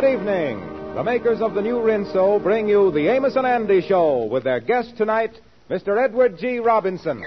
Good evening. The makers of the new Rinso bring you the Amos and Andy Show with their guest tonight, Mr. Edward G. Robinson.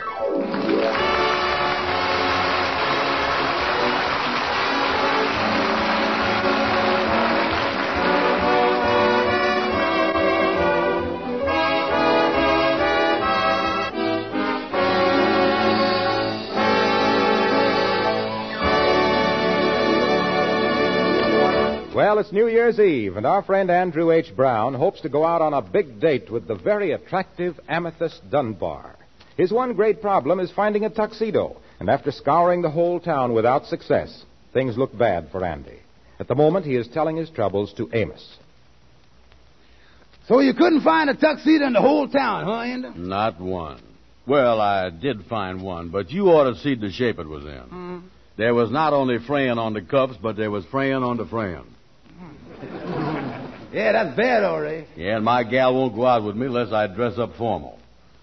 Well, it's New Year's Eve, and our friend Andrew H. Brown hopes to go out on a big date with the very attractive Amethyst Dunbar. His one great problem is finding a tuxedo, and after scouring the whole town without success, things look bad for Andy. At the moment, he is telling his troubles to Amos. So you couldn't find a tuxedo in the whole town, huh, Andy? Not one. Well, I did find one, but you ought to see the shape it was in. Mm-hmm. There was not only fraying on the cuffs, but there was fraying on the fraying. Yeah, that's bad, all right. Yeah, and my gal won't go out with me unless I dress up formal.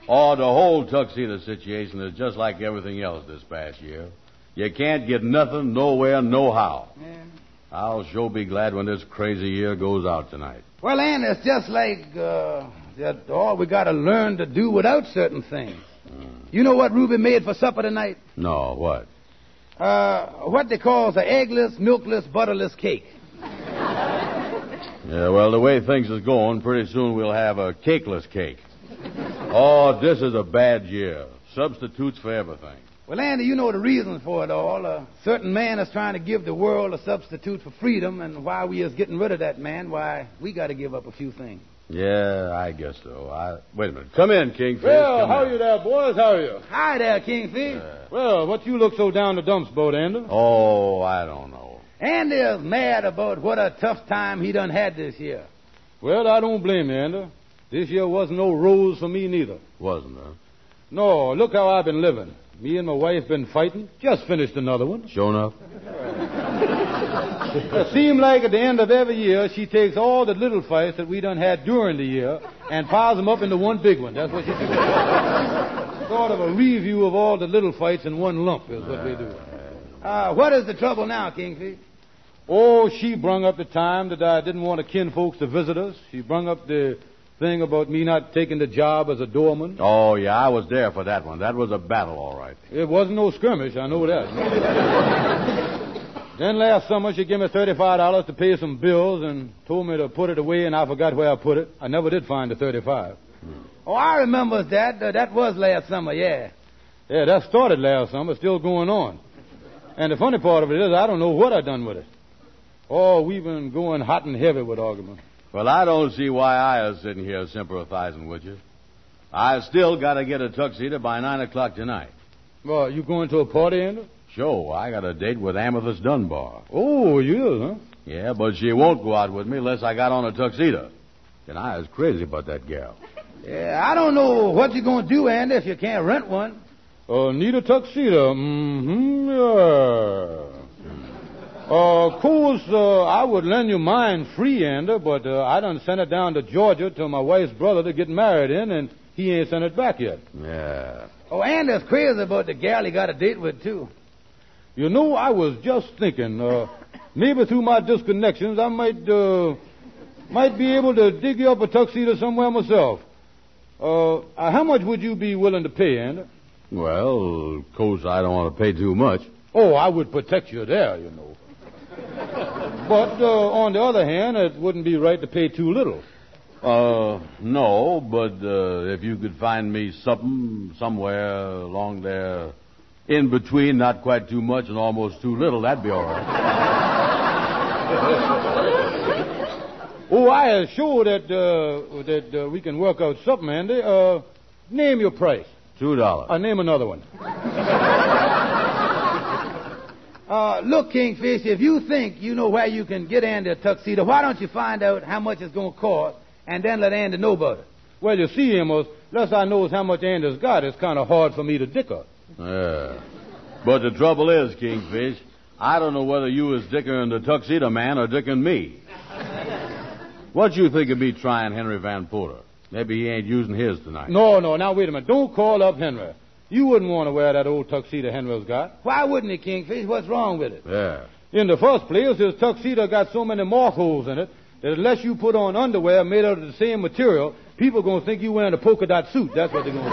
Oh, the whole tuxedo situation is just like everything else this past year. You can't get nothing, nowhere, no how. Yeah. I'll sure be glad when this crazy year goes out tonight. Well, Andy, it's just like uh, that all we got to learn to do without certain things. You know what Ruby made for supper tonight? No, what? Uh, what they call the eggless, milkless, butterless cake. Yeah, well, the way things is going, pretty soon we'll have a cakeless cake. Oh, this is a bad year. Substitutes for everything. Well, Andy, you know the reason for it all. A certain man is trying to give the world a substitute for freedom, and why we is getting rid of that man, why, we got to give up a few things. Yeah, I guess so. I wait a minute. Come in, Kingfish. Well, Come how in. you there, boys? How are you? Hi there, Kingfish. Well, what you look so down the dumps boat, Andy? Oh, I don't know. Andy is mad about what a tough time he done had this year. Well, I don't blame you, Andy. This year wasn't no rose for me neither. Wasn't there? No, look how I've been living. Me and my wife been fighting. Just finished another one. Sure enough. It seemed like at the end of every year, she takes all the little fights that we done had during the year and piles them up into one big one. That's what she does. sort of a review of all the little fights in one lump is what we do. Uh, what is the trouble now, Kingfish? Oh, she brung up the time that I didn't want the kinfolks to visit us. She brung up the thing about me not taking the job as a doorman. Oh, yeah, I was there for that one. That was a battle, all right. It wasn't no skirmish, I know that. then last summer she gave me thirty-five dollars to pay some bills and told me to put it away, and I forgot where I put it. I never did find the thirty-five. Oh, I remember that. Uh, that was last summer, yeah. Yeah, that started last summer, still going on. And the funny part of it is, I don't know what I done with it. Oh, we've been going hot and heavy with argument. Well, I don't see why I is sitting here sympathizing with you. I still got to get a tuxedo by nine o'clock tonight. Well, you going to a party, Andy? Sure, I got a date with Amethyst Dunbar. Oh, you is, huh? Yeah, but she won't go out with me unless I got on a tuxedo. And I is crazy about that gal. Yeah, I don't know what you're going to do, Andy, if you can't rent one. Uh, need a tuxedo. Mm-hmm, yeah. Uh, of course, uh, I would lend you mine free, Andy, but uh, I done sent it down to Georgia to my wife's brother to get married in, and he ain't sent it back yet. Yeah. Oh, Andy's crazy about the gal he got a date with, too. You know, I was just thinking, uh, maybe through my disconnections, I might, uh, might be able to dig you up a tuxedo somewhere myself. Uh, uh, how much would you be willing to pay, Andy? Well, of course, I don't want to pay too much. Oh, I would protect you there, you know. But uh, on the other hand, it wouldn't be right to pay too little. Uh, no, but uh, if you could find me something somewhere along there, in between, not quite too much and almost too little, that'd be all right. Oh, I am sure that uh, that uh, we can work out something, Andy. Uh, name your price. Two dollars. Uh, name another one. Uh, look, Kingfish, if you think you know where you can get Andy a tuxedo, why don't you find out how much it's going to cost and then let Andy know about it? Well, you see, Amos, unless I knows how much Andy's got, it's kind of hard for me to dicker. Yeah. But the trouble is, Kingfish, I don't know whether you is dicking the tuxedo man or dicking me. what you think of me trying Henry Van Porter? Maybe he ain't using his tonight. No, no, now wait a minute. Don't call up Henry. You wouldn't want to wear that old tuxedo Henry's got. Why wouldn't he, Kingfish? What's wrong with it? Yeah. In the first place, his tuxedo got so many mark holes in it that unless you put on underwear made out of the same material, people are gonna think you're wearing a polka dot suit. That's what they're gonna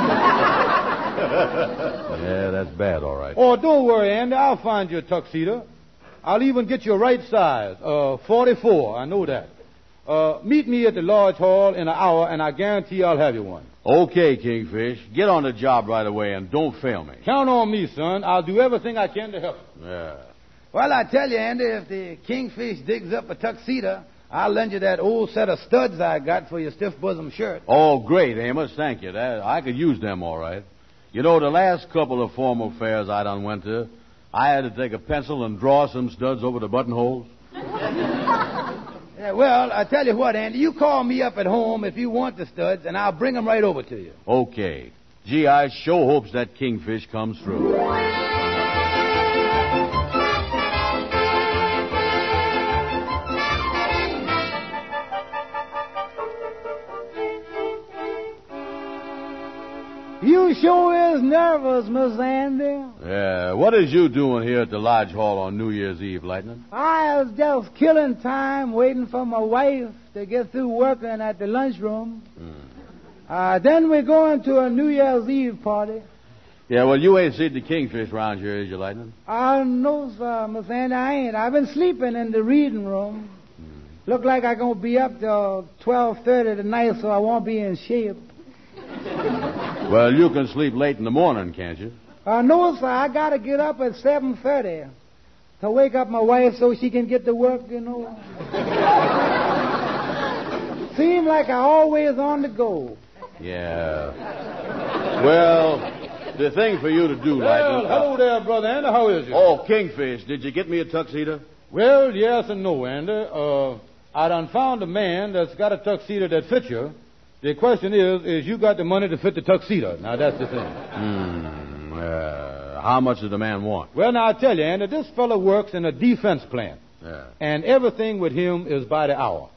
Yeah, that's bad, all right. oh, don't worry, Andy. I'll find you a tuxedo. I'll even get you a right size. Uh, 44. I know that. Uh, meet me at the Lodge Hall in an hour, and I guarantee I'll have you one. Okay, Kingfish. Get on the job right away and don't fail me. Count on me, son. I'll do everything I can to help. you. Yeah. Well, I tell you, Andy, if the kingfish digs up a tuxedo, I'll lend you that old set of studs I got for your stiff bosom shirt. Oh, great, Amos. Thank you. That, I could use them all right. You know, the last couple of formal fairs I done went to, I had to take a pencil and draw some studs over the buttonholes. Yeah, well, I tell you what, Andy, you call me up at home if you want the studs, and I'll bring them right over to you. Okay. Gee, I sure hopes that kingfish comes through. You sure is nervous, Miss Andy. Yeah, what is you doing here at the Lodge Hall on New Year's Eve, Lightning? I was just killing time waiting for my wife to get through working at the lunchroom. Hmm. Uh, then we're going to a New Year's Eve party. Yeah, well, you ain't seen the kingfish round here, is you, Lightning? Uh, I know, sir, Miss Andy, I ain't. I've been sleeping in the reading room. Hmm. Look like I'm going to be up till 12.30 tonight, so I won't be in shape. Well, you can sleep late in the morning, can't you? Uh, no, sir, I got to get up at 7.30 to wake up my wife so she can get to work, you know. Seem like I always on the go. Yeah. Well, the thing for you to do, Well, Lightning. hello there, brother Andy. How is you? Oh, Kingfish, did you get me a tuxedo? Well, yes and no, Andy. Uh, I done found a man that's got a tuxedo that fits you. The question is, is you got the money to fit the tuxedo? Now, that's the thing. Hmm. Uh, how much does the man want? Well, now, I tell you, Andy, this fellow works in a defense plant, Yeah. and everything with him is by the hour.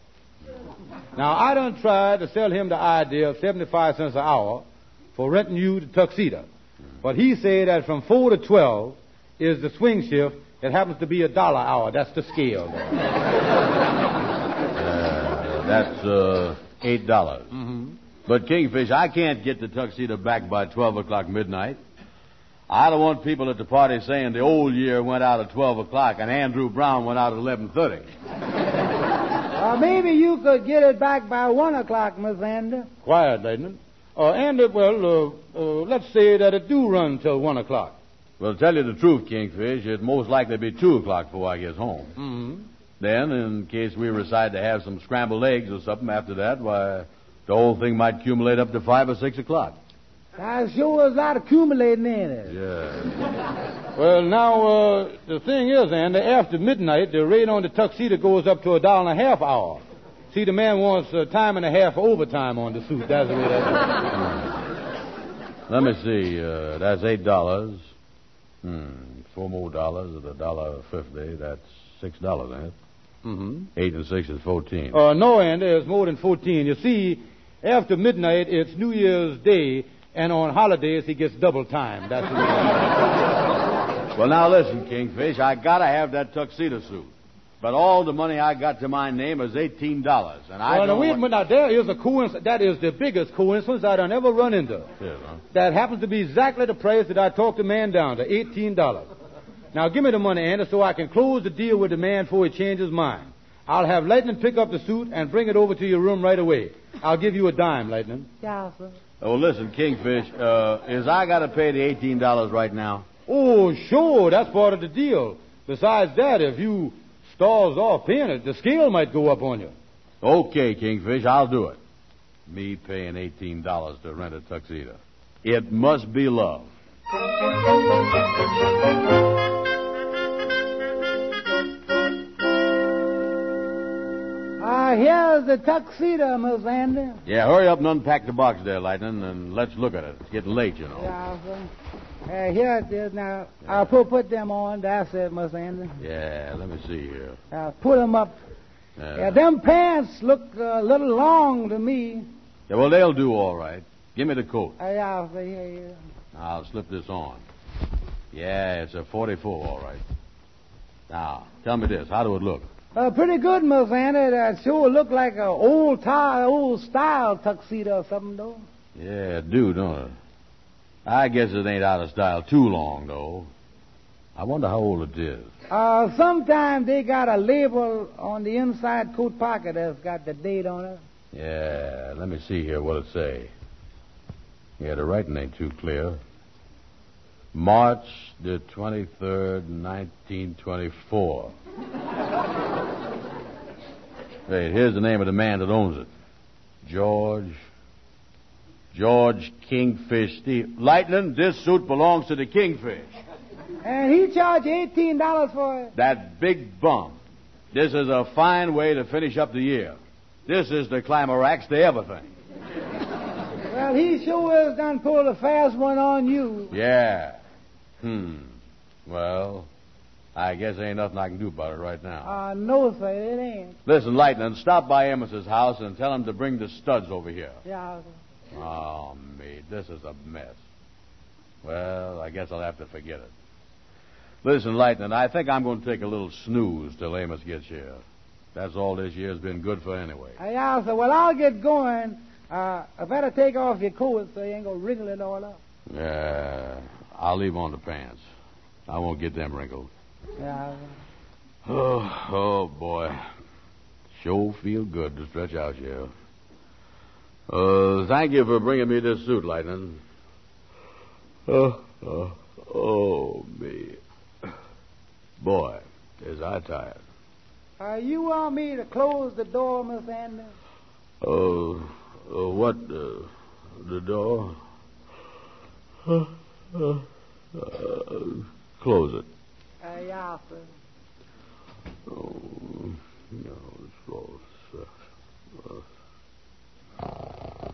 Now, I done tried to sell him the idea of 75 cents an hour for renting you the tuxedo. But he said that from 4 to 12 is the swing shift. It happens to be a dollar hour. That's the scale. Uh, that's uh, eight dollars. mm-hmm. But Kingfish, I can't get the tuxedo back by twelve o'clock midnight. I don't want people at the party saying the old year went out at twelve o'clock and Andrew Brown went out at eleven thirty. Uh, maybe you could get it back by 1 o'clock, Miss Andy. Quiet, Lightning. Uh, Andy, well, uh, uh, let's say that it do run till 1 o'clock. Well, to tell you the truth, Kingfish, it'd most likely be two o'clock before I get home. Mm-hmm. Then, in case we decide to have some scrambled eggs or something after that, why, the whole thing might accumulate up to five or six o'clock. I sure is not accumulating in it. Yeah. Well, now, uh, the thing is, Andy, after midnight, the rate on the tuxedo goes up to a dollar and a half hour. See, the man wants uh, time and a half overtime on the suit. That's the way that is. Let me see. Uh, that's eight dollars. Hmm. Four more dollars at a dollar fifty. That's six dollars, ain't it? Mm-hmm. Eight and six is fourteen. Uh, no, Andy, it's more than 14. You see, after midnight, it's New Year's Day, and on holidays, he gets double time. That's that is. Well, now listen, Kingfish. I gotta have that tuxedo suit. But all the money I got to my name is eighteen dollars, and I well, now, don't wait a minute. Now, there is a coincidence. That is the biggest coincidence I done ever run into. Yeah, huh? That happens to be exactly the price that I talked the man down to, eighteen dollars. Now give me the money, Andy, so I can close the deal with the man before he changes his mind. I'll have Lightning pick up the suit and bring it over to your room right away. I'll give you a dime, Lightning. Yeah, sir. Oh, listen, Kingfish. Uh, is I gotta pay the eighteen dollars right now? Oh, sure, that's part of the deal. Besides that, if you stalls off paying it, the scale might go up on you. Okay, Kingfish, I'll do it. Me paying eighteen dollars to rent a tuxedo. It must be love. Uh, here's the tuxedo, Miss Andy. Yeah, hurry up and unpack the box there, Lightning, and let's look at it. It's getting late, you know. Yeah, sir. Uh, here it is now. I'll put, put them on. That's it, Miss Andy. Yeah, let me see here. Uh, put them up. Uh, Yeah, them pants look a little long to me. yeah, well, they'll do all right. Give me the coat. Uh, yeah, here, here. I'll slip this on. Yeah, it's a 44, all right. Now, tell me this. How do it look? Uh, pretty good, Miss Anna. That sure look like a old tie, old style tuxedo or something, though. Yeah, it do, don't it? I guess it ain't out of style too long, though. I wonder how old it is. Uh, sometimes they got a label on the inside coat pocket that's got the date on it. Yeah, let me see here what it say. Yeah, the writing ain't too clear. March the 23rd, 1924. Wait, here's the name of the man that owns it. George. George Kingfish Steve. Lightning, this suit belongs to the Kingfish. And he charged eighteen dollars for it. That big bum. This is a fine way to finish up the year. This is the climax to everything. Well, he sure is done pulled a fast one on you. Yeah. Hmm. Well, I guess there ain't nothing I can do about it right now. Uh, no, sir, it ain't. Listen, Lightning, stop by Amos's house and tell him to bring the studs over here. Yeah. Oh, me, this is a mess. Well, I guess I'll have to forget it. Listen, Lightning, I think I'm going to take a little snooze till Amos gets here. That's all this year's been good for anyway. Uh, yeah, sir. Well, I'll get going. Uh, I better take off your coat so you ain't gonna wrinkle it all up. Yeah, I'll leave on the pants. I won't get them wrinkled. Yeah. Oh, oh boy. Sure feel good to stretch out here. Uh, thank you for bringing me this suit, Lightning. Oh, oh, oh, me. Boy, is I tired. Uh, you want me to close the door, Miss Andy? Uh, uh what, uh, the door? Uh, uh, uh, close it. Uh, yeah. Oh, no, it's. Uh, uh. Uh,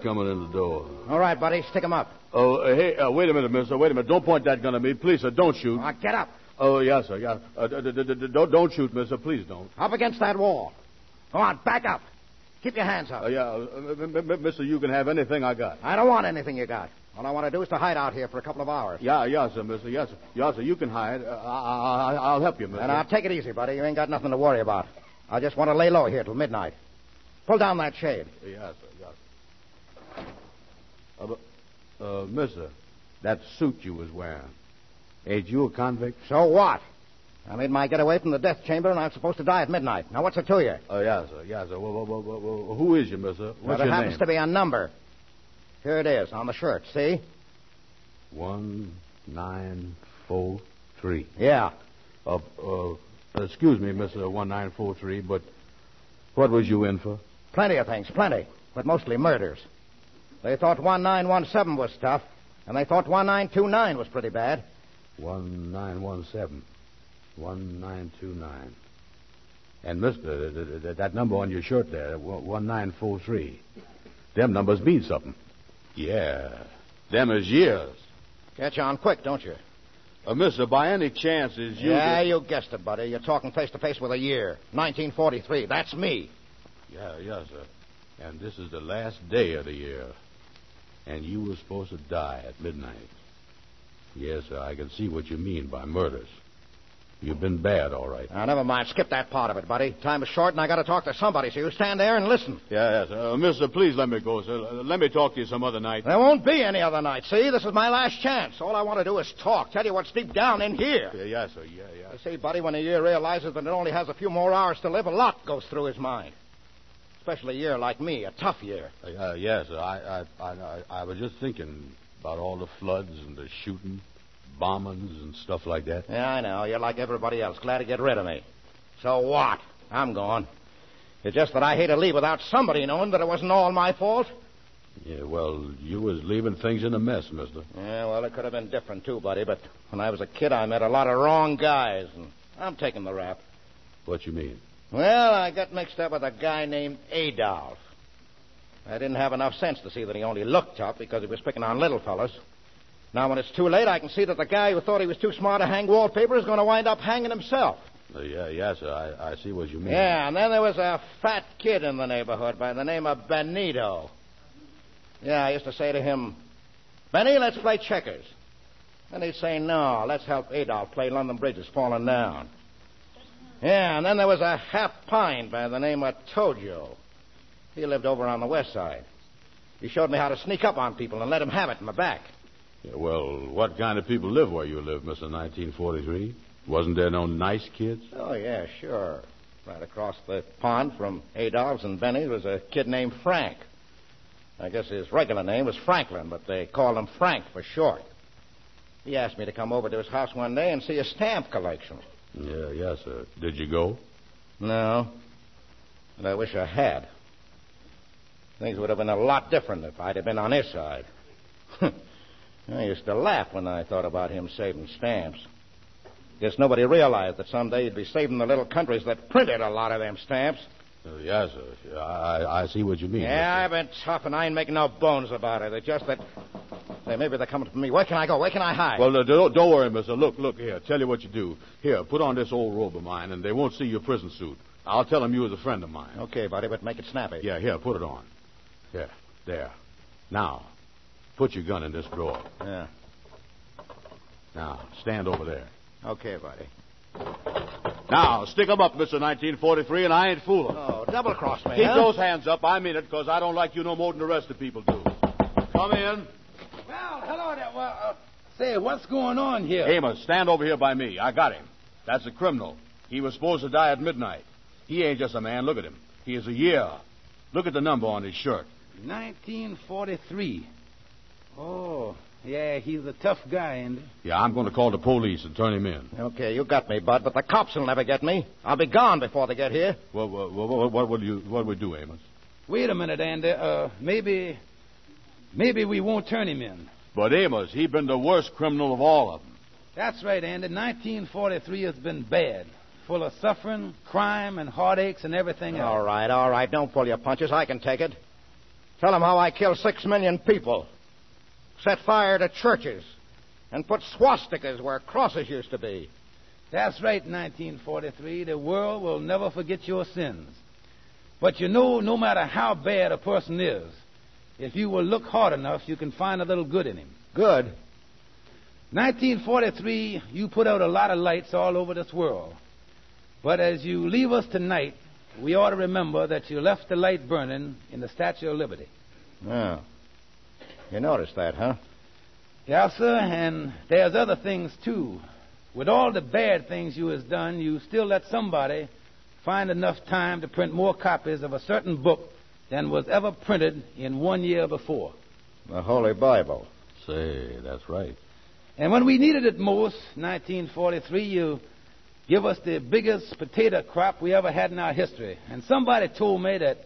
that coming in the door? All right, buddy, stick 'em up. Oh, uh, hey, uh, wait a minute, mister. Wait a minute. Don't point that gun at me. Please, sir, don't shoot. Now, get up. Oh, yes, sir, yes. Uh, d- d- d- don't, don't shoot, mister. Please don't. Up against that wall. Go on, back up. Keep your hands up. Uh, yeah, uh, m- m- m- mister, you can have anything I got. I don't want anything you got. All I want to do is to hide out here for a couple of hours. Yeah, yes, sir, mister. Yes, sir. Yes, sir. You can hide. Uh, I- I- I'll help you, mister. And now take it easy, buddy. You ain't got nothing to worry about. I just want to lay low here till midnight. Pull down that shade. Yes, sir, yes. Uh, uh, mister, that suit you was wearing, ain't you a convict? So what? I made my getaway from the death chamber, and I'm supposed to die at midnight. Now, what's it to you? Oh, yes, sir, yes, sir. Well, well, well, well, well, who is you, mister? Well, What's there your happens name? to be a number. Here it is on the shirt. See? One, nine, four, three. Yeah. Uh, uh, excuse me, Mister One Nine Four Three, but what was you in for? Plenty of things, plenty, but mostly murders. They thought 1917 was tough, and they thought 1929 was pretty bad. One nine one seven, one nine two nine. And Mister, th- th- th- that number on your shirt there, one nine four three. Them numbers mean something. Yeah, them is years. Catch on quick, don't you? Uh, Mister, by any chance is you? yeah, the- you guessed it, buddy. You're talking face to face with a year. 1943. That's me. Yeah, yes, sir. And this is the last day of the year. And you were supposed to die at midnight. Yes, sir, I can see what you mean by murders. You've been bad, all right. Now, never mind. Skip that part of it, buddy. Time is short, and I got to talk to somebody, so you stand there and listen. Yeah, yes. Uh, mister, please let me go, sir. Uh, Let me talk to you some other night. There won't be any other night, see? This is my last chance. All I want to do is talk, tell you what's deep down in here. Yeah, yes, sir. Yeah, yeah. You see, buddy, when a year realizes that it only has a few more hours to live, a lot goes through his mind. Especially a year like me, a tough year. Uh, yes. I, I, I, I, I was just thinking about all the floods and the shooting, bombings and stuff like that. Yeah, I know. You're like everybody else, glad to get rid of me. So what? I'm gone. It's just that I hate to leave without somebody knowing that it wasn't all my fault. Yeah, well, you was leaving things in a mess, mister. Yeah, well, it could have been different, too, buddy, but when I was a kid, I met a lot of wrong guys, and I'm taking the rap. What you mean? Well, I got mixed up with a guy named Adolf. I didn't have enough sense to see that he only looked tough because he was picking on little fellas. Now, when it's too late, I can see that the guy who thought he was too smart to hang wallpaper is going to wind up hanging himself. Uh, yeah, yes, sir. I, I see what you mean. Yeah, and then there was a fat kid in the neighborhood by the name of Benito. Yeah, I used to say to him, Benny, let's play checkers. And he'd say, no, let's help Adolf play London Bridge is falling down. Yeah, and then there was a half pine by the name of Tojo. He lived over on the west side. He showed me how to sneak up on people and let them have it in the back. Yeah, well, what kind of people live where you live, Mr. 1943? Wasn't there no nice kids? Oh, yeah, sure. Right across the pond from Adolph's and Benny's was a kid named Frank. I guess his regular name was Franklin, but they called him Frank for short. He asked me to come over to his house one day and see his stamp collection. Yeah, yes, sir. Did you go? No. And I wish I had. Things would have been a lot different if I'd have been on his side. I used to laugh when I thought about him saving stamps. Guess nobody realized that someday he'd be saving the little countries that printed a lot of them stamps. Uh, yes, sir. I, I see what you mean. Yeah. I've been tough, and I ain't making no bones about it. It's just that. Say, maybe they're coming for me. Where can I go? Where can I hide? Well, uh, don't, don't worry, mister. Look, look here. Tell you what you do. Here, put on this old robe of mine, and they won't see your prison suit. I'll tell them you was a friend of mine. okay, buddy, but make it snappy. Yeah, here, put it on. Here, there. Now, put your gun in this drawer. Yeah. Now, stand over there. Okay, buddy. Now, stick 'em up, Mr. 1943, and I ain't fooling. Oh, double cross me. Keep huh? those hands up. I mean it, because I don't like you no more than the rest of people do. Come in. Well, hello there. Well, uh, say, what's going on here? Amos, stand over here by me. I got him. That's a criminal. He was supposed to die at midnight. He ain't just a man. Look at him. He is a year. Look at the number on his shirt. 1943. Oh, yeah, he's a tough guy, Andy. Yeah, I'm going to call the police and turn him in. Okay, you got me, Bud, but the cops will never get me. I'll be gone before they get here. What, what, what, what would you what would we do, Amos? Wait a minute, Andy. Uh, maybe, maybe we won't turn him in. But Amos, he been the worst criminal of all of them. That's right, Andy. 1943 has been bad. Full of suffering, crime, and heartaches and everything else. All right, all right. Don't pull your punches. I can take it. Tell them how I killed six million people, set fire to churches, and put swastikas where crosses used to be. That's right, 1943. The world will never forget your sins. But you know, no matter how bad a person is, if you will look hard enough, you can find a little good in him. Good. 1943, you put out a lot of lights all over this world. But as you leave us tonight, we ought to remember that you left the light burning in the Statue of Liberty. Yeah. You noticed that, huh? Yes, sir, and there's other things too. With all the bad things you has done, you still let somebody find enough time to print more copies of a certain book than was ever printed in one year before. The Holy Bible. Say, that's right. And when we needed it most, 1943, you give us the biggest potato crop we ever had in our history. And somebody told me that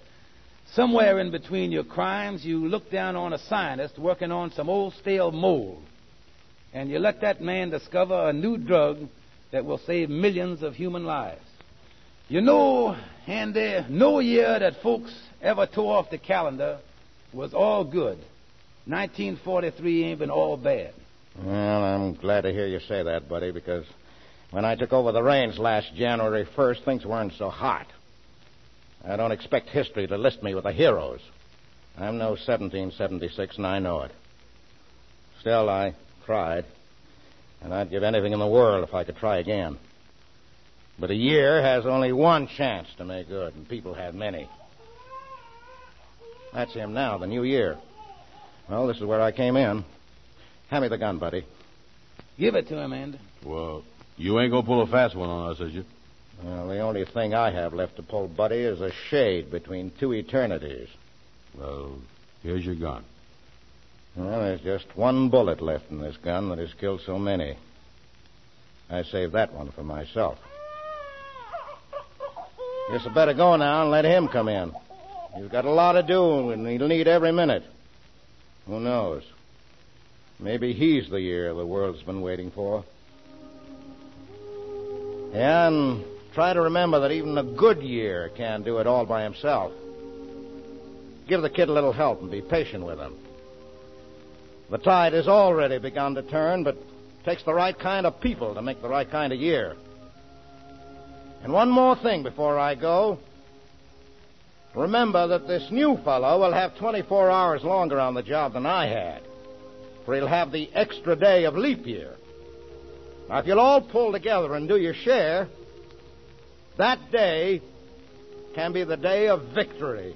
somewhere in between your crimes, you looked down on a scientist working on some old stale mold. And you let that man discover a new drug that will save millions of human lives. You know, Andy, no year that folks ever tore off the calendar was all good. 1943 ain't been all bad. Well, I'm glad to hear you say that, buddy, because when I took over the reins last January 1st, things weren't so hot. I don't expect history to list me with the heroes. I'm no 1776, and I know it. Still, I tried, and I'd give anything in the world if I could try again. But a year has only one chance to make good, and people have many. That's him now, the new year. Well, this is where I came in. Hand me the gun, buddy. Give it to him, Andy. Well, you ain't gonna pull a fast one on us, is you? Well, the only thing I have left to pull, buddy, is a shade between two eternities. Well, here's your gun. Well, there's just one bullet left in this gun that has killed so many. I saved that one for myself. Guess I better go now and let him come in. He's got a lot to do, and he'll need every minute. Who knows? Maybe he's the year the world's been waiting for. And try to remember that even a good year can't do it all by himself. Give the kid a little help and be patient with him. The tide has already begun to turn, but it takes the right kind of people to make the right kind of year. And one more thing before I go. Remember that this new fellow will have 24 hours longer on the job than I had, for he'll have the extra day of leap year. Now, if you'll all pull together and do your share, that day can be the day of victory.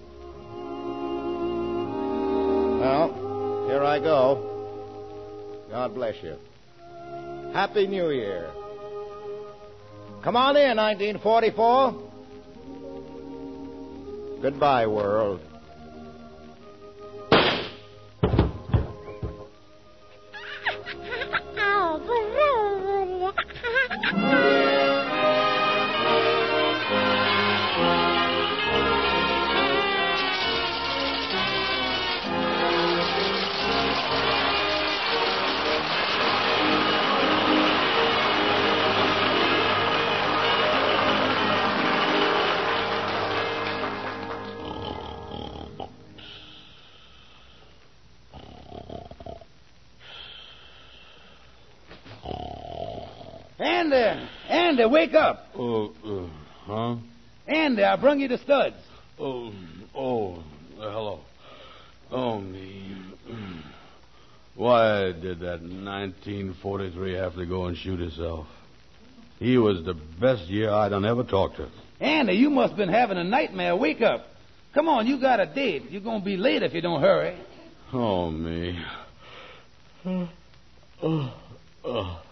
Well, here I go. God bless you. Happy New Year. Come on in, 1944. Goodbye, world. Oh, Andy, Andy, wake up. Oh, uh, huh? Andy, I brung you the studs. Oh, oh, hello. Oh, me. Why did that 1943 have to go and shoot himself? He was the best year I done ever talked to. Andy, you must have been having a nightmare. Wake up. Come on, you got a date. You're going to be late if you don't hurry. Oh, me. Oh, oh.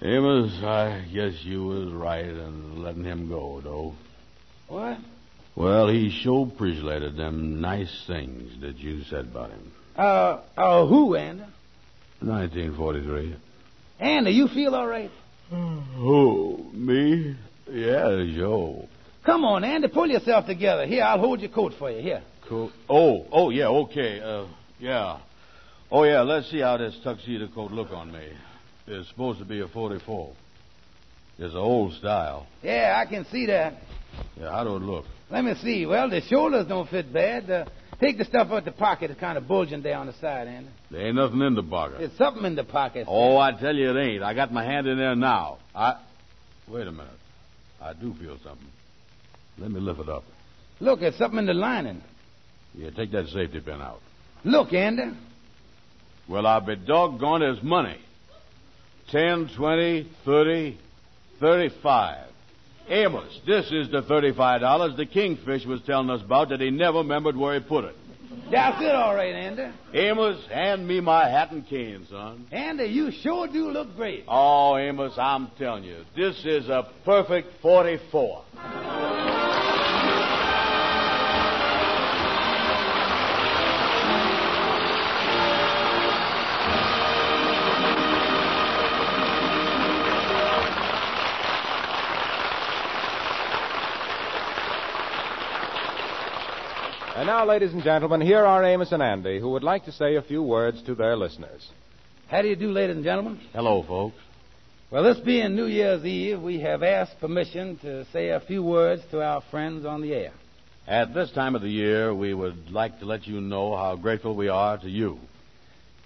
Amos, I guess you was right in letting him go, though. What? Well, he sure appreciated them nice things that you said about him. Uh, uh, who, Andy? 1943. Andy, you feel all right? Who, me? Yeah, Joe. Come on, Andy, pull yourself together. Here, I'll hold your coat for you. Here. Cool. Oh, oh, yeah, okay. Uh, yeah. Oh, yeah, let's see how this tuxedo coat look on me. It's supposed to be a 44. It's an old style. Yeah, I can see that. Yeah, how do it look? Let me see. Well, the shoulders don't fit bad. Uh, take the stuff out the pocket. It's kind of bulging down the side, Andy. There ain't nothing in the pocket. There's something in the pocket. Oh, I tell you it ain't. I got my hand in there now. I. Wait a minute. I do feel something. Let me lift it up. Look, there's something in the lining. Yeah, take that safety pin out. Look, Andy. Well, I'll be doggone there's money. Ten, twenty, thirty, thirty-five. Amos, this is the thirty-five dollars the kingfish was telling us about that he never remembered where he put it. That's it, all right, Andy. Amos, hand me my hat and cane, son. Andy, you sure do look great. Oh, Amos, I'm telling you, this is a perfect 44. Now, ladies and gentlemen, here are Amos and Andy, who would like to say a few words to their listeners. How do you do, ladies and gentlemen? Hello, folks. Well, this being New Year's Eve, we have asked permission to say a few words to our friends on the air. At this time of the year, we would like to let you know how grateful we are to you.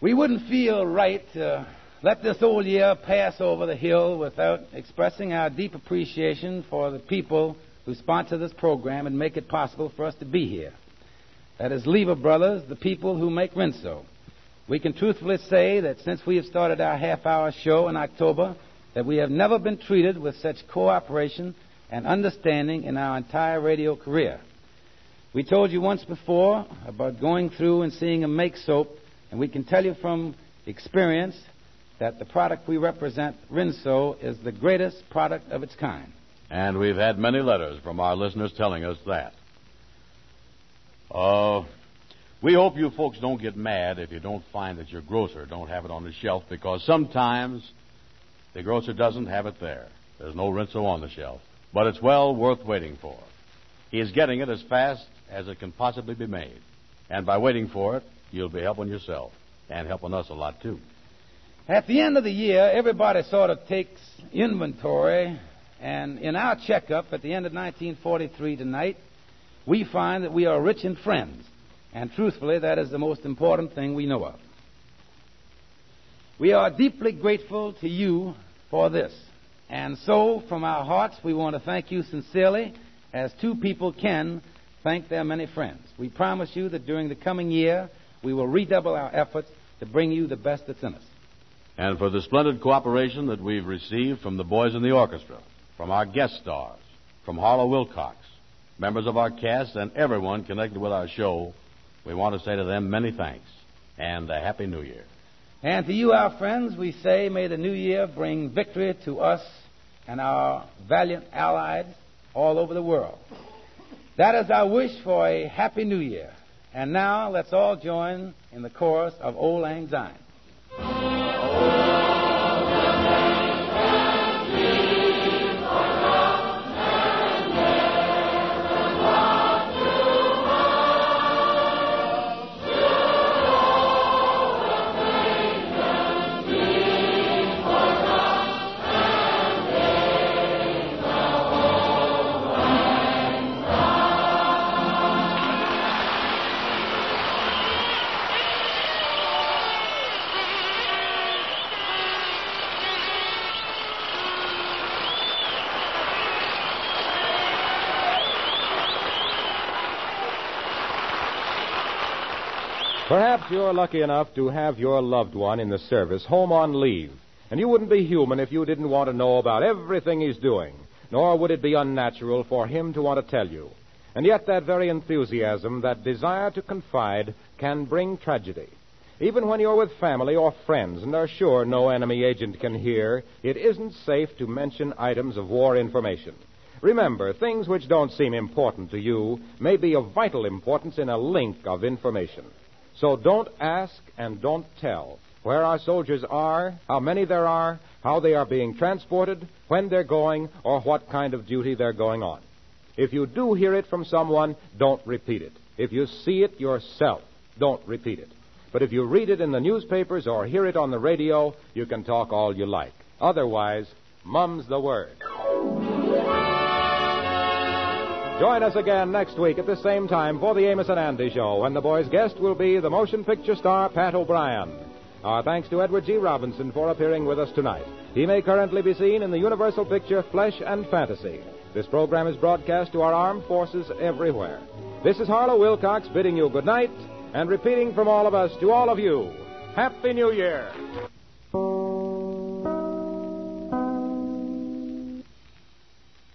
We wouldn't feel right to let this old year pass over the hill without expressing our deep appreciation for the people who sponsor this program and make it possible for us to be here. That is Lever Brothers, the people who make Rinso. We can truthfully say that since we have started our half hour show in October, that we have never been treated with such cooperation and understanding in our entire radio career. We told you once before about going through and seeing a make soap, and we can tell you from experience that the product we represent, Rinso, is the greatest product of its kind. And we've had many letters from our listeners telling us that. Uh, we hope you folks don't get mad if you don't find that your grocer don't have it on the shelf because sometimes the grocer doesn't have it there. There's no Rinso on the shelf. But it's well worth waiting for. He is getting it as fast as it can possibly be made. And by waiting for it, you'll be helping yourself and helping us a lot, too. At the end of the year, everybody sort of takes inventory, and in our checkup at the end of 1943 tonight, we find that we are rich in friends. And truthfully, that is the most important thing we know of. We are deeply grateful to you for this. And so, from our hearts, we want to thank you sincerely, as two people can thank their many friends. We promise you that during the coming year, we will redouble our efforts to bring you the best that's in us. And for the splendid cooperation that we've received from the boys in the orchestra, from our guest stars, from Harlow Wilcox, members of our cast, and everyone connected with our show, we want to say to them many thanks and a Happy New Year. And to you, our friends, we say, may the new year bring victory to us and our valiant allies all over the world. That is our wish for a happy new year. And now let's all join in the chorus of Auld Lang Syne. Perhaps you're lucky enough to have your loved one in the service home on leave, and you wouldn't be human if you didn't want to know about everything he's doing, nor would it be unnatural for him to want to tell you. And yet, that very enthusiasm, that desire to confide, can bring tragedy. Even when you're with family or friends and are sure no enemy agent can hear, it isn't safe to mention items of war information. Remember, things which don't seem important to you may be of vital importance in a link of information. So don't ask and don't tell where our soldiers are, how many there are, how they are being transported, when they're going, or what kind of duty they're going on. If you do hear it from someone, don't repeat it. If you see it yourself, don't repeat it. But if you read it in the newspapers or hear it on the radio, you can talk all you like. Otherwise, mum's the word. Join us again next week at the same time for the Amos and Andy Show, when the boys' guest will be the motion picture star Pat O'Brien. Our thanks to Edward G. Robinson for appearing with us tonight. He may currently be seen in the Universal picture Flesh and Fantasy. This program is broadcast to our armed forces everywhere. This is Harlow Wilcox bidding you good night and repeating from all of us to all of you, Happy New Year!